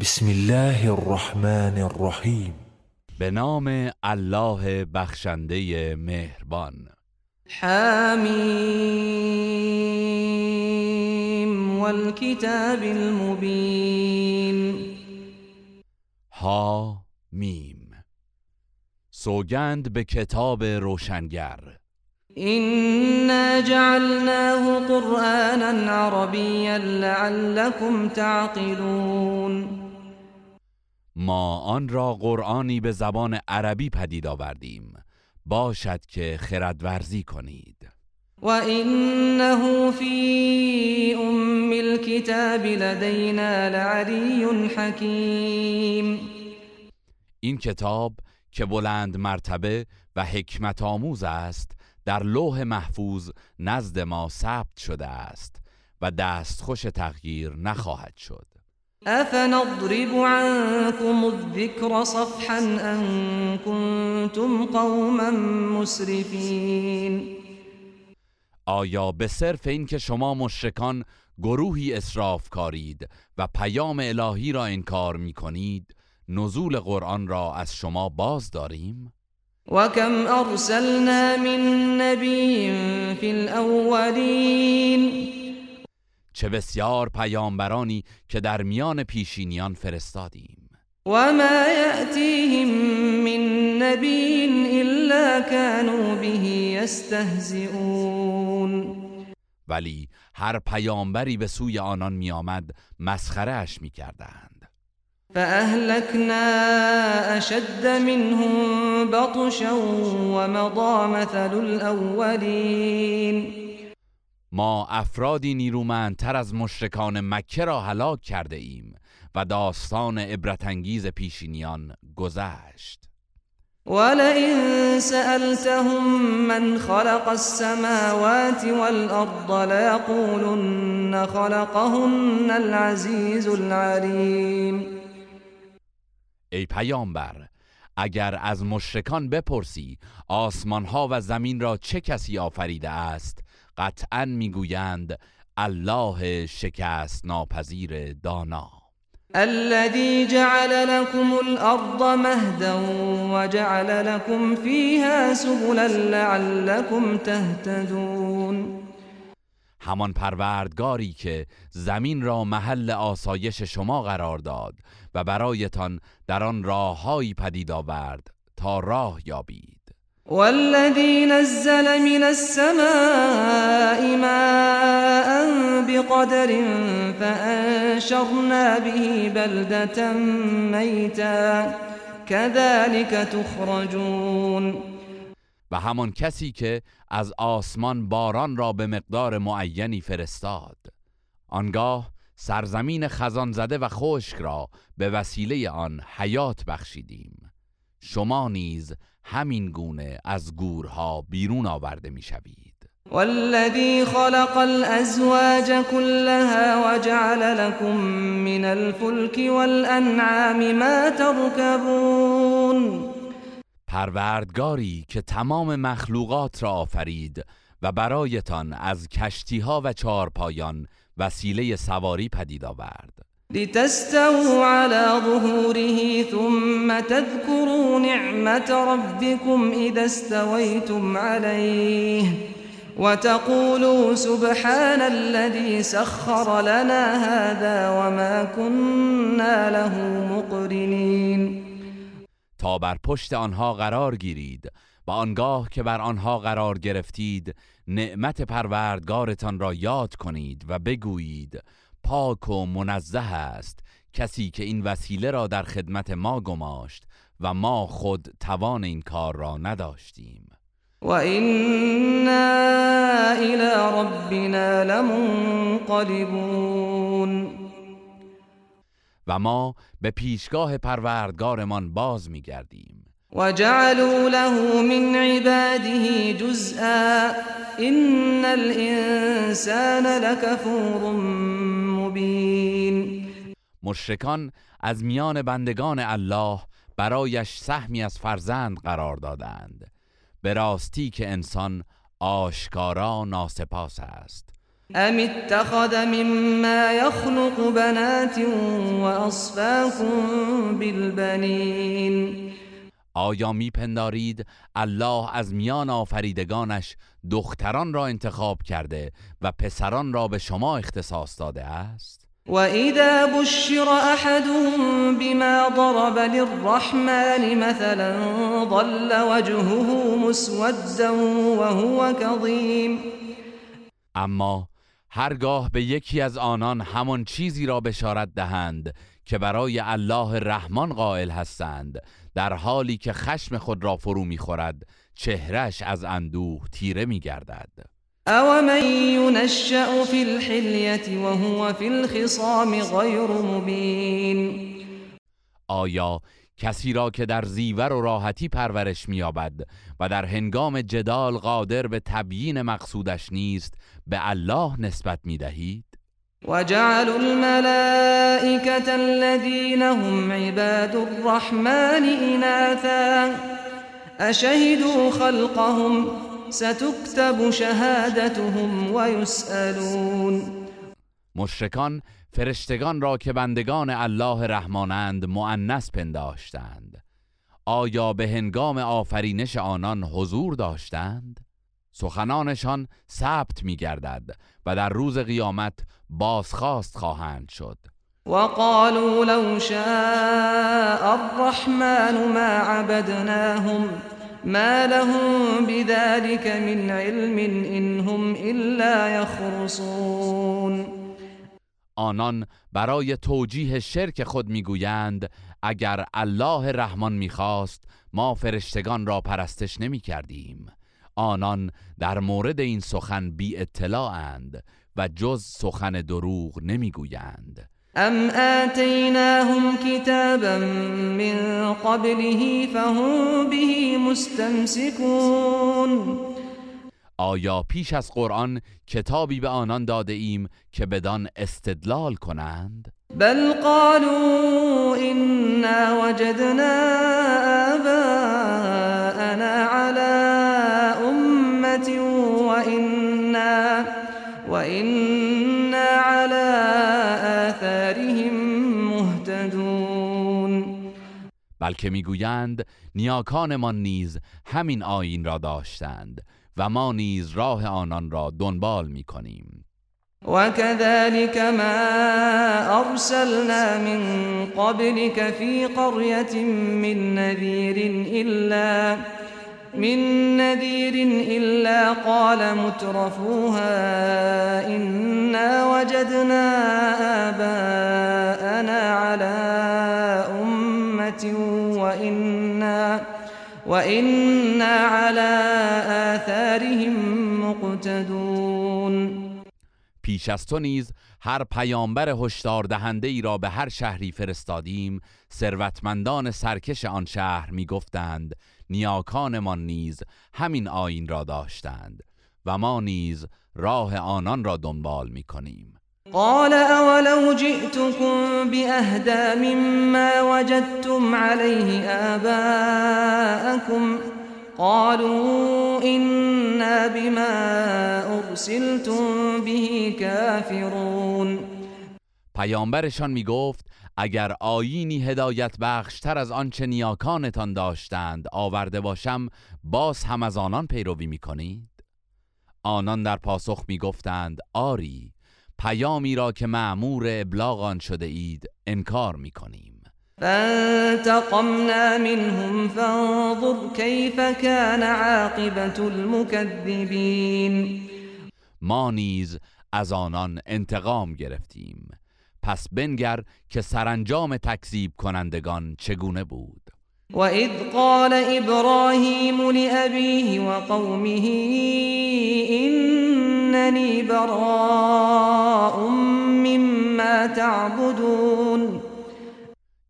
بسم الله الرحمن الرحیم به نام الله بخشنده مهربان. حمیم والکتاب المبین. ها میم سوگند به کتاب روشنگر. إنا جعلناه قرآنا عربيا لعلكم تعقلون. ما آن را قرآنی به زبان عربی پدید آوردیم. باشد که خردورزی کنید. و انه فی ام الكتاب لدینا لعلی حکیم. این کتاب که بلند مرتبه و حکمت آموز است در لوح محفوظ نزد ما ثبت شده است و دستخوش تغییر نخواهد شد. افنضرب عنكم الذكر صفحا ان كنتم قوما مسرفین آیا به صرف این که شما مشرکان گروهی اسراف کارید و پیام الهی را انکار می کنید نزول قرآن را از شما باز داریم؟ وكم ارسلنا من نبی فی الاولین چه بسیار پیامبرانی که در میان پیشینیان فرستادیم. و ما یأتیهم من نبی الا كانوا به یستهزئون ولی هر پیامبری به سوی آنان میآمد مسخره اش می‌کردند. فأهلكنا أشد منهم بطشا ومضى مثل الأولين. ما افرادی نیرومندتر از مشرکان مکه را هلاک کرده ایم و داستان عبرتانگیز پیشینیان گذشت. ولئن سألتهم من خلق السماوات والأرض ليقولن خلقهن العزيز العليم. ای پیامبر اگر از مشرکان بپرسی آسمان ها و زمین را چه کسی آفریده است قطعا می‌گویند الله شکست ناپذیر دانا. الذي جعل لكم الارض مهدا وجعل لكم فيها سبلا لعلكم تهتدون. همان پروردگاری که زمین را محل آسایش شما قرار داد و برایتان در آن راههایی پدید آورد تا راه یابید. والذی نزل من السماء ماء بقدر فانشرنا به بلدة میتا كذلك تخرجون. و همان کسی که از آسمان باران را به مقدار معینی فرستاد. آنگاه سرزمین خزان زده و خشک را به وسیله آن حیات بخشیدیم. شما نیز همین گونه از گورها بیرون آورده می‌شوید. والذي خلق الأزواج كلها وجعل لكم من الفلك والأنعام ما تركبون پروردگاری که تمام مخلوقات را آفرید و برایتان از کشتیها و چارپایان وسیله سواری پدید آورد. لتستووا على ظهوره ثم تذكروا نعمة ربكم إذا استويتم عليه وتقولوا سبحان الذي سخر لنا هذا وما كنا له مقرنين. تا بر پشت آنها قرار گیرید و آنگاه که بر آنها قرار گرفتید نعمت پروردگارتان را یاد کنید و بگویید پاک و منزه است کسی که این وسیله را در خدمت ما گماشت و ما خود توان این کار را نداشتیم. و اینا الى ربنا لمنقلبون. و ما به پیشگاه پروردگارمان باز میگردیم وجعلوا له من عباده جزءا ان الانسان لكفور مبین. مشرکان از میان بندگان الله برایش سهمی از فرزند قرار دادند. به راستی که انسان آشکارا ناسپاس است. ام اتخذ مما يخلق بنات واصفاكم بالبنین. آیا میپندارید الله از میان آفریدگانش دختران را انتخاب کرده و پسران را به شما اختصاص داده است؟ وإذا بشر أحدهم بما ضرب للرحمن مثلا ظل وجهه مسودا وهو كظيم اما هرگاه به یکی از آنان همان چیزی را بشارت دهند که برای الله رحمان قائل هستند در حالی که خشم خود را فرو می‌خورد چهرش از اندوه تیره میگردد. او من ينشأ في الحلیت وهو في الخصام غیر مبین آیا کسی را که در زیور و راحتی پرورش مییابد و در هنگام جدال قادر به تبیین مقصودش نیست به الله نسبت می‌دهید؟ وجعلوا الملائكة الذين هم عباد الرحمن إناثا أشهدوا خلقهم ستكتب شهادتهم ويسألون. مشرکان فرشتگان را که بندگان الله رحمانند مؤنث پنداشتند. آیا به هنگام آفرینش آنان حضور داشتند؟ سخنانشان ثبت می گردد و در روز قیامت بازخواست خواهند شد. وقالوا لو شاء الرحمن ما عبدناهم ما لهم بذلك من علم إنهم إلا يخرصون. آنان برای توجیه شرک خود می‌گویند اگر الله رحمان می‌خواست ما فرشتگان را پرستش نمی کردیم آنان در مورد این سخن بی اطلاعند و جز سخن دروغ نمی‌گویند. ام آتیناهم کتابا من قبله فهم به مستمسکون آیا پیش از قرآن کتابی به آنان داده ایم که بدان استدلال کنند؟ بل قالوا إنا وجدنا آباءنا على أمة وإنا, وإنا على آثارهم مهتدون. بلکه می‌گویند نیاکانمان نیز همین آیین را داشتند. و ما نیز راه آنان را دنبال می‌کنیم. وكذلك ما أرسلنا من قبلك في قرية من نذير إلا من نذير إلا قال مترفوها إنا وجدنا آباءنا على أمة وإنا وإنا على آثارهم مقتدون پیش از تو نیز هر پیامبر هشدار دهنده ای را به هر شهری فرستادیم ثروتمندان سرکش آن شهر می‌گفتند نیاکانمان نیز همین آیین را داشتند و ما نیز راه آنان را دنبال می‌کنیم. قال اولو جئتكم باهدا مما وجدتم عليه آباءكم قالوا إنا بما ارسلتم به كافرون. پیامبرشان می‌گفت اگر آیینی هدایت بخشتر از آنچه نیاکانتان داشتند آورده باشم باز هم از آنان پیروی می‌کنید؟ آنان در پاسخ می‌گفتند آری پیامی را که معمور ابلاغ آن شده اید انکار می‌کنیم فانتقمنا منهم فانظر كيف كان عاقبة المكذبين. ما نیز از آنان انتقام گرفتیم. پس بنگر که سرانجام تکذیب کنندگان چگونه بود؟ وإذ قال إبراهيم لأبيه وقومه إنني براء مما تعبدون.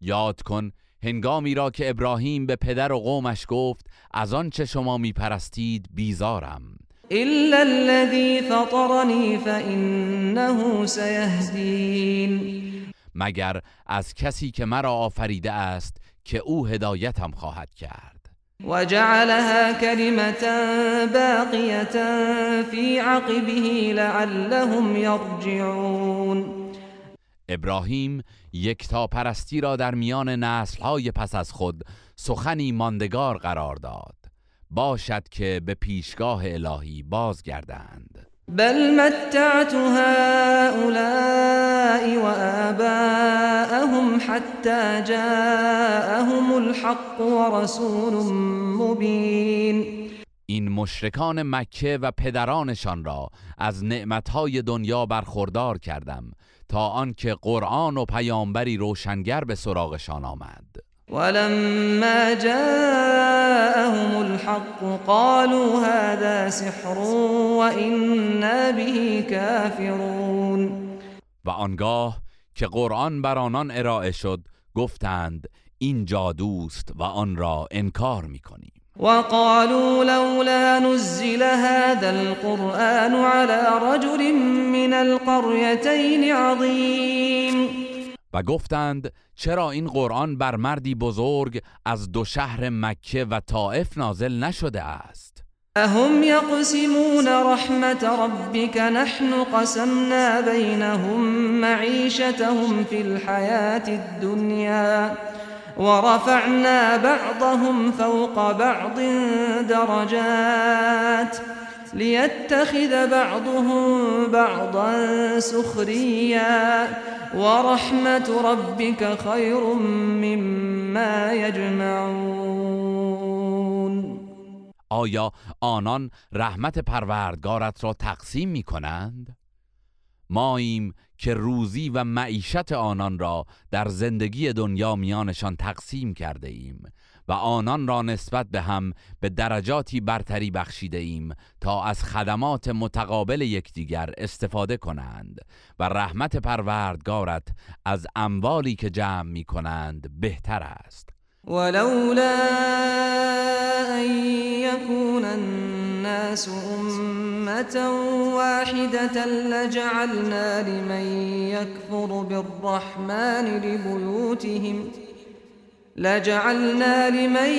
یاد کن هنگامی را که ابراهیم به پدر و قومش گفت از آنچه شما میپرستید بیزارم. إلا الذي فطرني فإنه سيهدين. مگر از کسی که مرا آفریده است که او هدایتم خواهد کرد؟ وجعلها كلمة باقية في عقبه لعلهم يرجعون. ابراهیم یکتا پرستی را در میان نسلهای پس از خود سخنی ماندگار قرار داد. باشد که به پیشگاه الهی بازگردند. بل متعت هؤلاء وآباءهم حتى جاءهم الحق ورسول مبین این مشرکان مکه و پدرانشان را از نعمتهای دنیا برخوردار کردم تا آنکه قرآن و پیامبری روشنگر به سراغشان آمد. ولما جاءهم الحق قالوا هذا سحر وإنا به كافرون و آنگاه که قرآن بر آنان ارائه شد گفتند این جادوست و آن را انکار می‌کنیم. وقالوا لولا نزل هذا القرآن على رجل من القريتين عظيم. و گفتند چرا این قرآن بر مردی بزرگ از دو شهر مکه و طائف نازل نشده است؟ أهم يقسمون رحمت ربك نحن قسمنا بينهم معيشتهم في الحياة الدنيا ورفعنا بعضهم فوق بعض درجات ليتخذ بعضهم بعضا سخريا ورحمة ربك خير مما يجمعون آیا آنان رحمت پروردگارت را تقسیم می کنند؟ ماییم که روزی و معیشت آنان را در زندگی دنیا میانشان تقسیم کرده ایم و آنان را نسبت به هم به درجاتی برتری بخشیده ایم تا از خدمات متقابل یکدیگر استفاده کنند و رحمت پروردگارت از اموالی که جمع می کنند بهتر است ولولا أن يكون الناس أمة واحدة لجعلنا لمن يكفر بالرحمن لبيوتهم لجعلنا لمن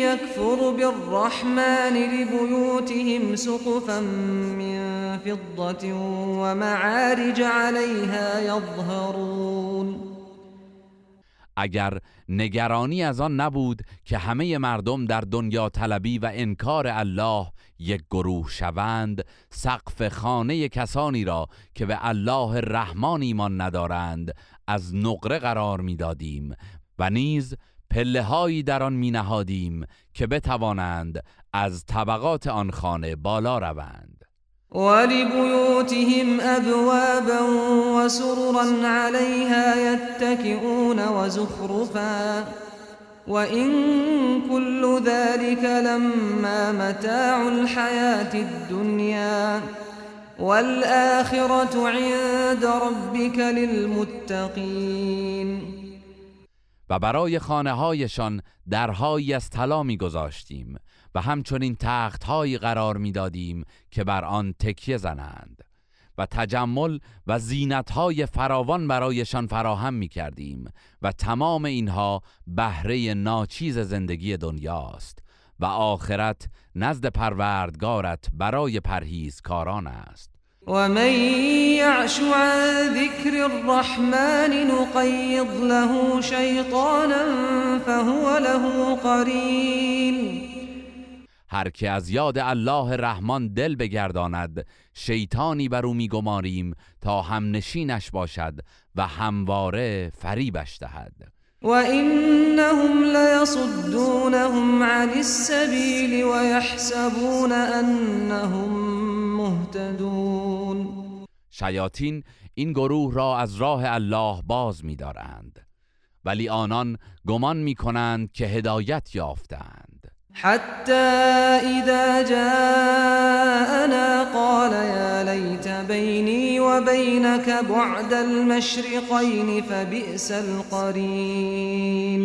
يكفر بالرحمن لبيوتهم سقفا من فضة ومعارج عليها يظهرون اگر نگرانی از آن نبود که همه مردم در دنیا طلبی و انکار الله یک گروه شوند سقف خانه کسانی را که به الله رحمان ایمان ندارند از نقره قرار می‌دادیم و نیز پله هایی در آن می نهادیم که بتوانند از طبقات آن خانه بالا روند. ولبيوتهم أبوابا وسررا عليها يتكئون وزخرفا. وإن كل ذلك لما متاع الحياة الدنيا. والآخرة عند ربك للمتقين. و برای خانه هایشان درهایی از طلا میگذاشتیم. و همچنین تخت قرار می‌دادیم که بر آن تکیه زنند و تجمل و زینت های فراوان برایشان فراهم می کردیم و تمام اینها بهره ناچیز زندگی دنیاست و آخرت نزد پروردگارت برای پرهیزکاران است. ومن يعش عن ذكر الرحمن نقيض له شيطانا فهو له قرين. هر که از یاد الله رحمان دل بگرداند شیطانی بر او میگماریم تا هم نشینش باشد و همواره فریبش دهد. وإنهم ليصدونهم عن السبيل ويحسبون أنهم مهتدون. شیاطین این گروه را از راه الله باز می‌دارند. ولی آنان گمان می‌کنند که هدایت یافتند. حتى إذا جاءنا قال يا ليت بيني وبينك بعد المشرقين فبئس القرين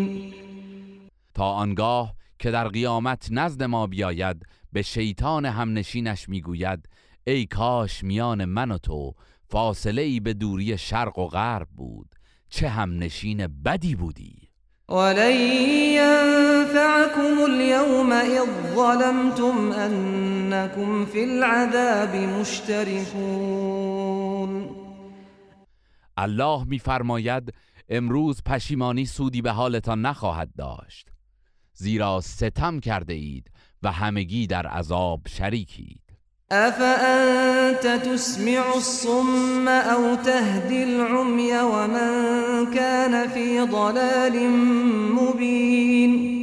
تا آنگاه که در قیامت نزد ما بیاید به شیطان همنشینش می‌گوید ای کاش میان من و تو فاصله ای به دوری شرق و غرب بود چه همنشین بدی بودی. ولن ينفعكم اليوم إذ ظلمتم أنكم في العذاب مشتركون. الله میفرماید امروز پشیمانی سودی به حالتان نخواهد داشت زیرا ستم کرده اید و همگی در عذاب شریکید. أفأنت تسمع الصم أو تهدي العمي ومن كان في ضلال مبين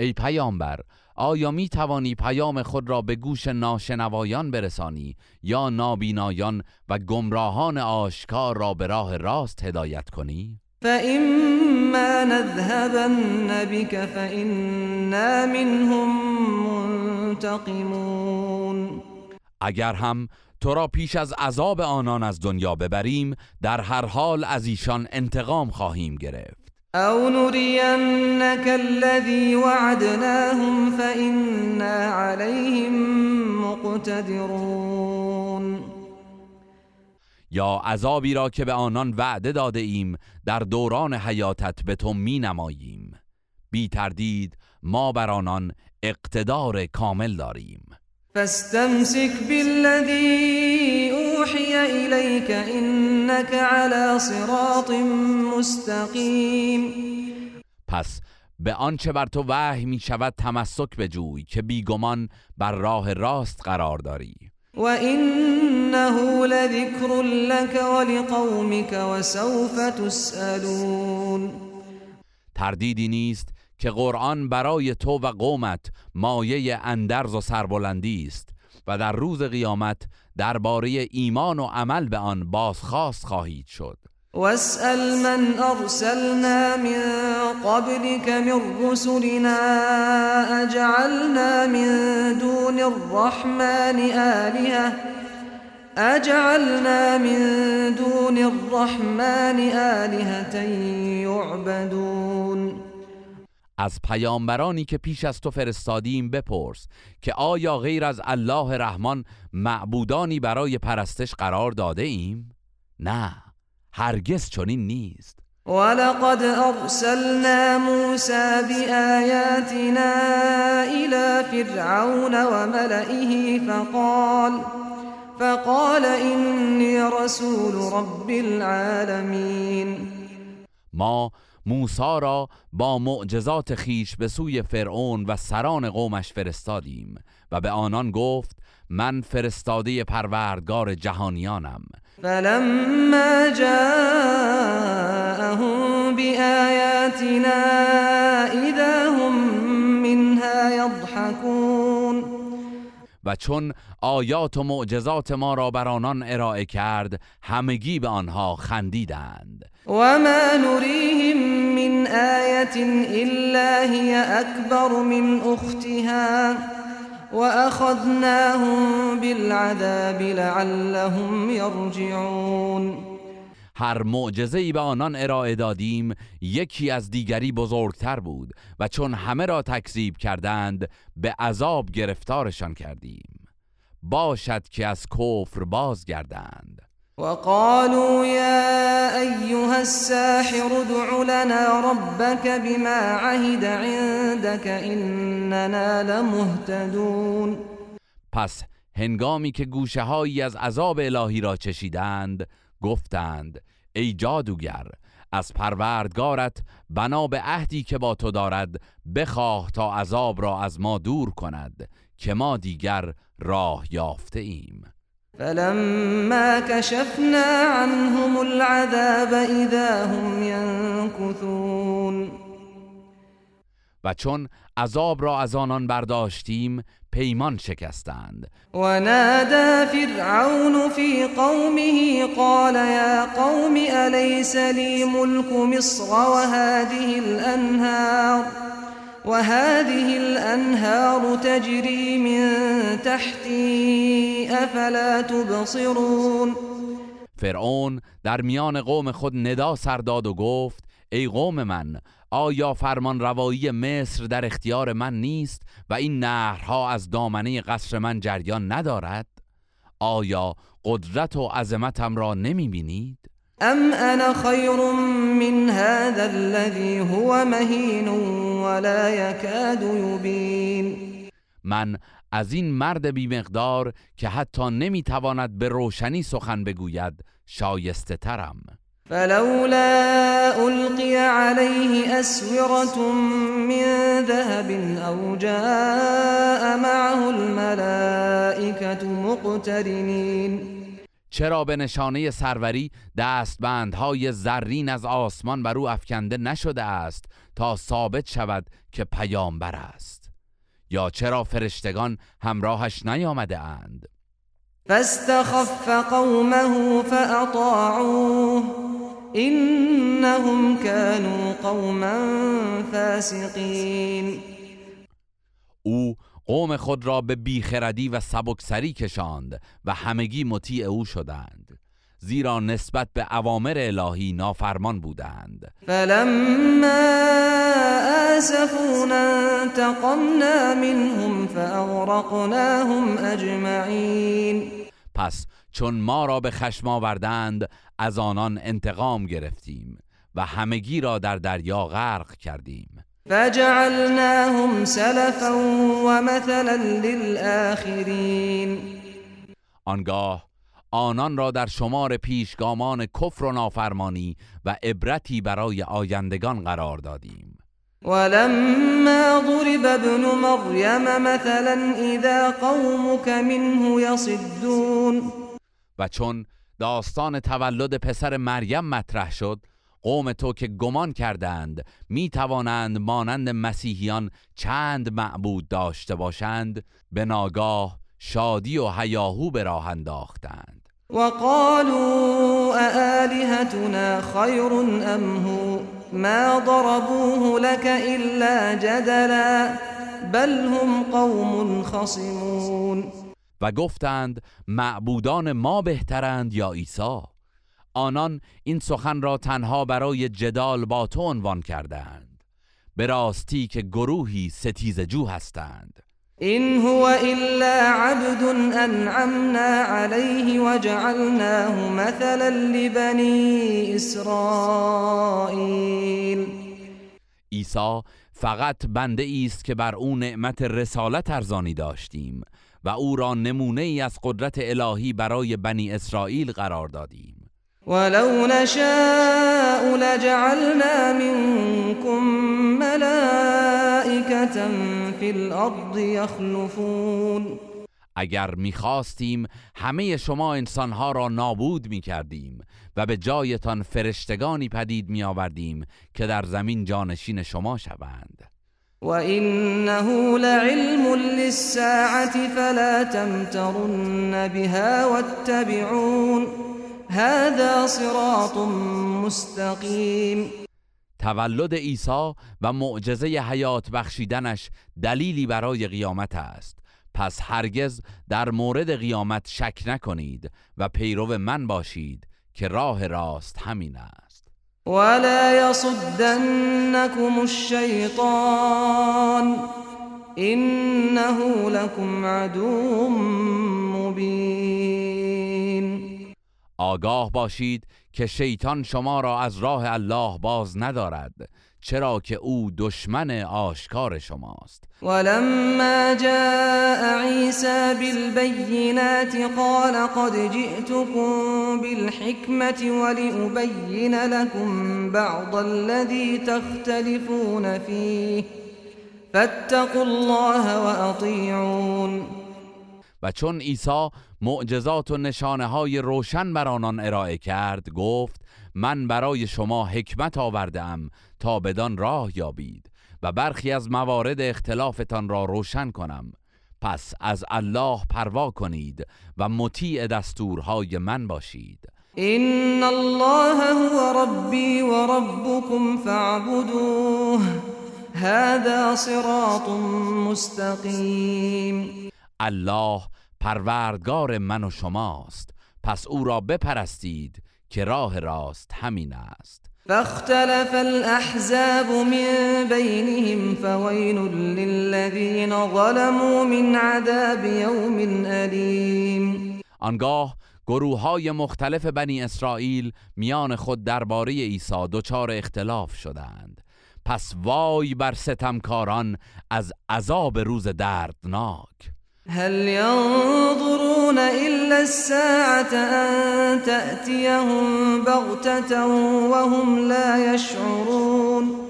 ای پیامبر آیا می توانی پیام خود را به گوش ناشنوایان برسانی یا نابینایان و گمراهان آشکار را به راه راست هدایت کنی؟ فإما نذهبن بك فإنا منهم منتقمون اگر هم تو را پیش از عذاب آنان از دنیا ببریم در هر حال از ایشان انتقام خواهیم گرفت. أو نرينك الذي وعدناهم فإنا عليهم مقتدرون یا عذابی را که به آنان وعده داده ایم در دوران حیاتت به تو می نماییم. بی تردید ما بر آنان اقتدار کامل داریم. فاستمسك بالذي أوحي إليك إنك على صراط مستقيم. پس به آنچه بر تو وحی می شود تمسک بجوی که بیگمان بر راه راست قرار داری. وإنه لذكر لك ولقومك وسوف تسألون تردیدی نیست که قرآن برای تو و قومت مایه اندرز و سربلندی است و در روز قیامت درباره ایمان و عمل به آن بازخواست خواهید شد. واسأل من أرسلنا من قبلك من رسلنا أجعلنا من دون الرحمن آلهة؟ أجعلنا من دون الرحمن آلهة يعبدون. از پیامبرانی که پیش از تو فرستادیم بپرس که آیا غیر از الله رحمان معبودانی برای پرستش قرار داده ایم؟ نه. هرگز چنین نیست. ولقد أرسلنا موسى بآياتنا إلى فرعون وملئه فقال فقال إني رسول رب العالمين. ما موسی را با معجزات خیش به سوی فرعون و سران قومش فرستادیم و به آنان گفت من فرستاده پروردگار جهانیانم. فلما جاءهم بآياتنا إذا هم منها يضحكون و چون آیات و معجزات ما را بر آنان ارائه کرد همگی به آنها خندیدند. وما نريهم من آية إلا هي أكبر من أختها. وأخذناهم بالعذاب لعلهم يرجعون. هر معجزه ای به آنان ارائه دادیم یکی از دیگری بزرگتر بود و چون همه را تکذیب کردند به عذاب گرفتارشان کردیم. باشد که از کفر بازگردند. وقالوا يا أيها الساحر ادع لنا ربك بما عهد عندك إننا لمهتدون. پس هنگامی که گوشه از عذاب الهی را چشیدند گفتند ای جادوگر از پروردگارت بنا به عهدی که با تو دارد بخواه تا عذاب را از ما دور کند که ما دیگر راه یافته ایم فلما كشفنا عنهم العذاب إذا هم ينكثون. و چون عذاب را از آنان برداشتیم پیمان شکستند. ونادى فرعون في قومه قال يا قوم أليس لي ملك مصر وهذه الأنهار؟ وهذه الأنهار تجري من تحتي أفلا تبصرون فرعون در میان قوم خود ندا سر داد و گفت ای قوم من آیا فرمان روایی مصر در اختیار من نیست و این نهرها از دامنه قصر من جریان ندارد آیا قدرت و عظمتم را نمی بینید؟ ام انا خیر من هذا الذي هو مهین ولا يكاد يبين. من از این مرد بیمقدار که حتی نمی‌تواند به روشنی سخن بگوید شایسته ترم فلولا القي عليه اسوره من ذهب او جاء معه الملائكه مقترنين. چرا به نشانه سروری دستبندهای زرین از آسمان بر او افکنده نشده است تا ثابت شود که پیامبر است؟ یا چرا فرشتگان همراهش نیامده اند؟ فاستخف قومه فأطاعوه إنهم كانوا قوما فاسقین. قوم خود را به بیخردی و سبکسری کشاند و همگی مطیع او شدند. زیرا نسبت به اوامر الهی نافرمان بودند. فلما آسفونا انتقمنا منهم فأغرقناهم اجمعین. پس چون ما را به خشم آوردند از آنان انتقام گرفتیم و همگی را در دریا غرق کردیم. فجعلناهم سلفا ومثلا للآخرین آنگاه آنان را در شمار پیشگامان کفر و نافرمانی و عبرتی برای آیندگان قرار دادیم. ولما ضرب ابن مریم مثلا اذا قومك منه يصدون. و چون داستان تولد پسر مریم مطرح شد قوم تو که گمان کردند می توانند مانند مسیحیان چند معبود داشته باشند به ناگاه شادی و هیاهو به راه انداختند. وقالوا أآلهتنا خير أم هو؟ ما ضربوه لك إلا جدلا بل هم قوم خصمون. و گفتند معبودان ما بهترند یا عیسی؟ آنان این سخن را تنها برای جدال با تو عنوان کردند به راستی که گروهی ستیز جو هستند. إن هو إلا عبد أنعمنا عليه وجعلناه مثلا لبني إسرائيل عیسی فقط بنده است که بر او نعمت رسالت ارزانی داشتیم و او را نمونه ای از قدرت الهی برای بنی اسرائیل قرار دادیم. ولو نشاء لجعلنا منكم ملائكة في الأرض يخلفون. اگر می‌خواستیم همه شما انسانها را نابود می‌کردیم و به جایتان فرشتگانی پدید میآوردیم که در زمین جانشین شما شوند. وإنه لعلم للساعة فلا تمترن بها واتبعون هذا صراط مستقیم تولد عیسی و معجزه حیات بخشیدنش دلیلی برای قیامت است. پس هرگز در مورد قیامت شک نکنید و پیرو من باشید که راه راست همین است. ولا يصدنكم الشيطان إنه لكم عدو مبين. آگاه باشید که شیطان شما را از راه الله باز ندارد چرا که او دشمن آشکار شماست. ولما جاء عيسى بالبينات قال قد جئتكم بالحكمة ولأبين لكم بعض الذي تختلفون فيه فاتقوا الله وأطيعون و چون عیسی معجزات و نشانه های روشن بر آنان ارائه کرد گفت من برای شما حکمت آوردم تا بدان راه یابید و برخی از موارد اختلافتان را روشن کنم. پس از الله پروا کنید و مطیع دستورهای من باشید. إن الله هو ربي وربكم فاعبدوه هذا صراط مستقيم الله پروردگار من و شماست. پس او را بپرستید که راه راست همین است. فاختلف الأحزاب من بينهم فويل للذين ظلموا من عذاب يوم أليم آنگاه گروه های مختلف بنی اسرائیل میان خود درباره عیسی دچار اختلاف شدند. پس وای بر ستمکاران از عذاب روز دردناک. هل ينظرون إلا الساعة أن تأتيهم بغتة وهم لا يشعرون؟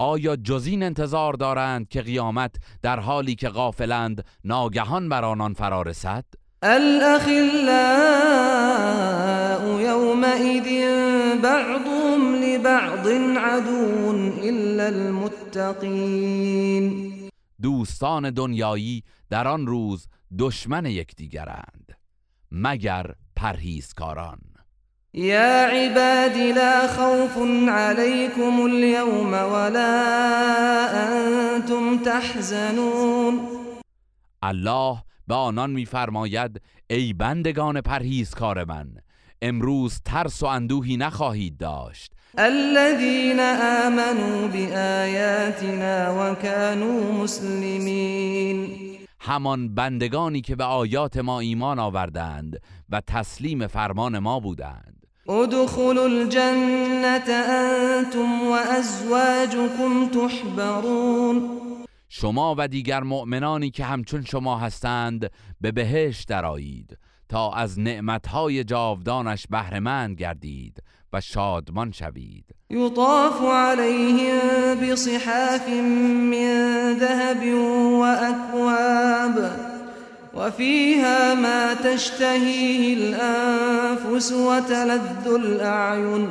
آیا جز این انتظار دارند که قیامت در حالی که غافلند ناگهان بر آنان فرا رسد؟ الأخلاء يومئذ بعضهم لبعض عدو إلا المتقين. دوستان دنیایی در آن روز دشمن یکدیگرند مگر پرهیزکاران. يا عباد لا خوف عليكم اليوم ولا أنتم تحزنون. الله به آنان میفرماید ای بندگان پرهیزکار من امروز ترس و اندوهی نخواهید داشت. الذين آمنوا بآياتنا وكانوا مسلمين همان بندگانی که به آیات ما ایمان آوردند و تسلیم فرمان ما بودند. ادخلوا الجنة أنتم وأزواجكم تحبرون. شما و دیگر مؤمنانی که همچون شما هستند به بهشت درآیید تا از نعمتهای جاودانش بهرهمند گردید و شادمان شوید. يطاف عليهم بصحاف من ذهب وأكواب وفيها ما تشتهيه الأنفس وتلذ الأعين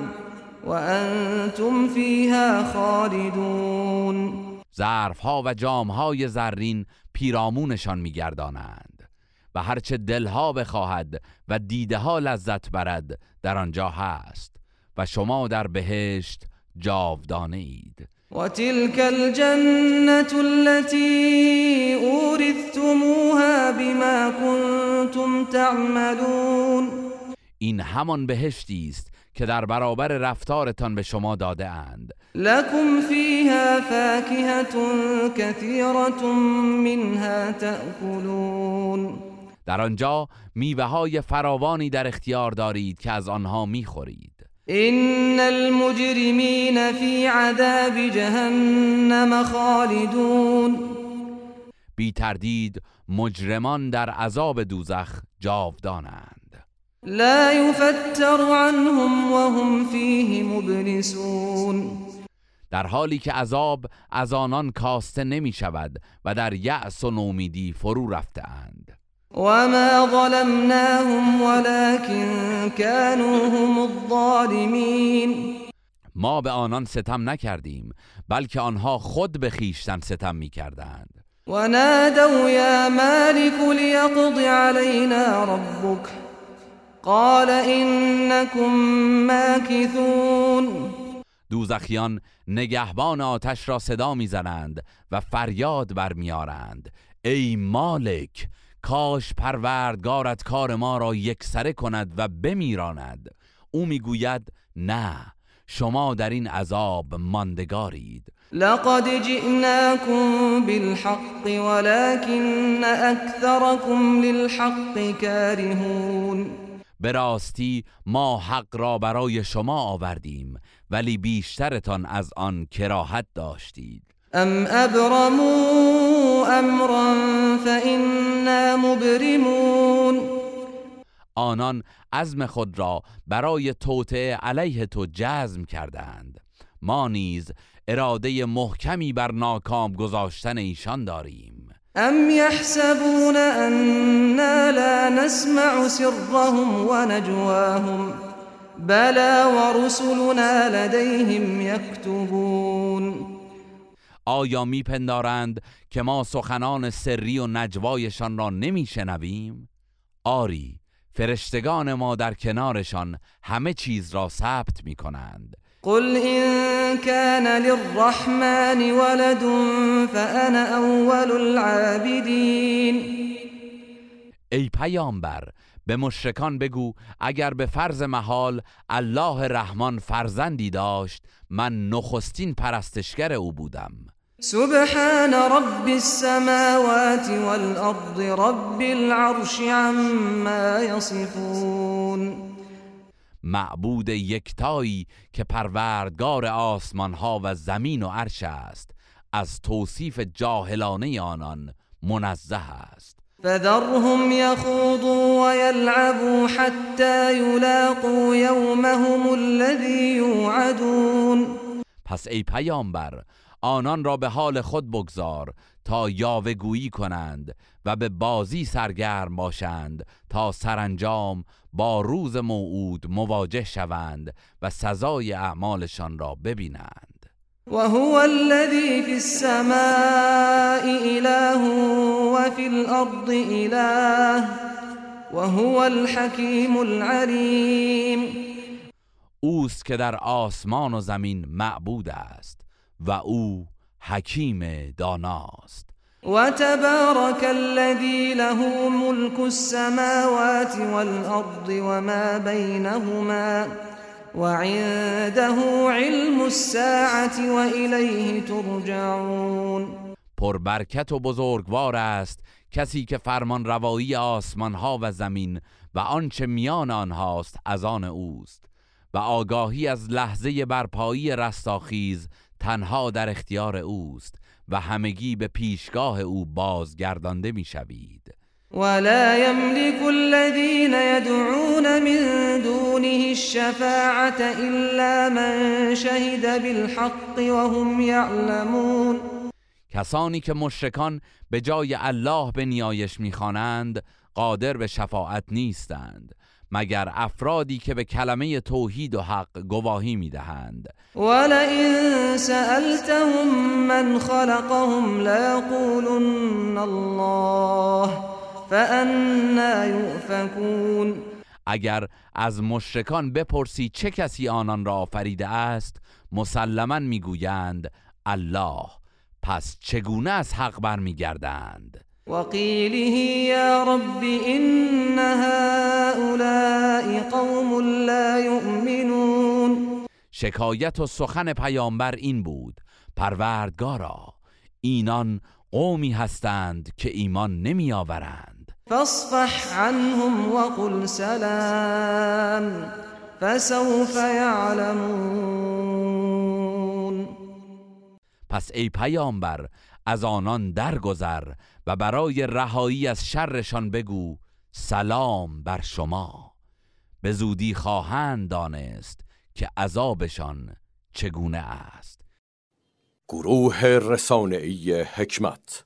وأنتم فيها خالدون. ظرفها و جامهای زرین پیرامونشان میگردانند و هرچه دلها بخواهد و دیده ها لذت برد در آنجا هست. و شما در بهشت جاودانه اید. وتلك الجنة التي أورثتموها بما كنتم تعملون. این همان بهشتی است که در برابر رفتارتان به شما داده اند. لكم فيها فاكهة كثيرة منها تأكلون در آنجا میوه های فراوانی در اختیار دارید که از آنها می‌خورید. إن المجرمين في عذاب جهنم خالدون. بی تردید مجرمان در عذاب دوزخ جاودانند. لا يفتر عنهم وهم فيه مبلسون. در حالی که عذاب از آنان کاسته نمی شود و در یأس و نومیدی فرو رفتهاند. وما ظلمناهم ولكن كانوا هم الظالمين. ما به آنان ستم نکردیم بلکه آنها خود به خیشتن ستم می کردند ونادوا يا مالك ليقض علينا ربك. قال إنكم ماكثون. دوزخیان نگهبان آتش را صدا می‌زنند و فریاد برمیارند ای مالک کاش پروردگارت کار ما را یکسره کند و بمیراند. او می‌گوید نه شما در این عذاب ماندگارید. لقد جئناكم بالحق ولكن أكثركم للحق كارهون به راستی ما حق را برای شما آوردیم ولی بیشترتان از آن کراهت داشتید. أم أبرموا أمرا فإنا مبرمون. آنان عزم خود را برای توطعه علیه تو جزم کردند ما نیز اراده محکمی بر ناکام گذاشتن ایشان داریم. أم يحسبون أنا لا نسمع سرهم ونجواهم بلى ورسلنا لديهم يكتبون. آیا میپندارند که ما سخنان سری و نجوایشان را نمیشنویم؟ آری فرشتگان ما در کنارشان همه چیز را ثبت می‌کنند. قل إن كان للرحمن ولد فأنا أول العابدين. ای پیامبر به مشرکان بگو اگر به فرض محال الله رحمان فرزندی داشت من نخستین پرستشگر او بودم. سبحان رب السماوات والأرض رب العرش عما يصفون. معبود یکتایی که پروردگار آسمان ها و زمین و عرش است از توصیف جاهلانه آنان منزه است. فذرهم يخوضوا ويلعبوا حتى يلاقوا يومهم الذي يوعدون پس ای پیامبر آنان را به حال خود بگذار تا یاوهگویی کنند و به بازی سرگرم باشند تا سرانجام با روز موعود مواجه شوند و سزای اعمالشان را ببینند. وهو الذي في السماء إله وفي الأرض إله وهو الحكيم العليم اوست که در آسمان و زمین معبود است. و او حکیم داناست. وتبارك الذي له ملك السماوات والأرض وما بينهما وعنده علم الساعة وإليه ترجعون. پربرکت و بزرگوار است کسی که فرمان روایی آسمان ها و زمین و آنچه میان آنهاست از آن اوست و آگاهی از لحظه برپایی رستاخیز تنها در اختیار اوست و همگی به پیشگاه او بازگردانده می‌شوید. ولا يملك الذين يدعون من دونه الشفاعة إلا من شهد بالحق وهم يعلمون. کسانی که مشرکان به جای الله به نیایش می‌خوانند قادر به شفاعت نیستند. مگر افرادی که به کلمه توحید و حق گواهی می‌دهند؟ ولئن سألتهم من خلقهم ليقولن الله فأنا يؤفكون. اگر از مشرکان بپرسی چه کسی آنان را آفریده است مسلما می‌گویند الله. پس چگونه از حق برمیگردند؟ وقيله يا رب إن هؤلاء قوم لا يؤمنون. شکایت و سخن پیامبر این بود پروردگارا اینان قومی هستند که ایمان نمی آورند فاصفح عنهم وقل سلام فسوف يعلمون. پس ای پیامبر از آنان درگذر و برای رهایی از شرشان بگو سلام بر شما. به زودی خواهند دانست که عذابشان چگونه است. گروه رسانه‌ای حکمت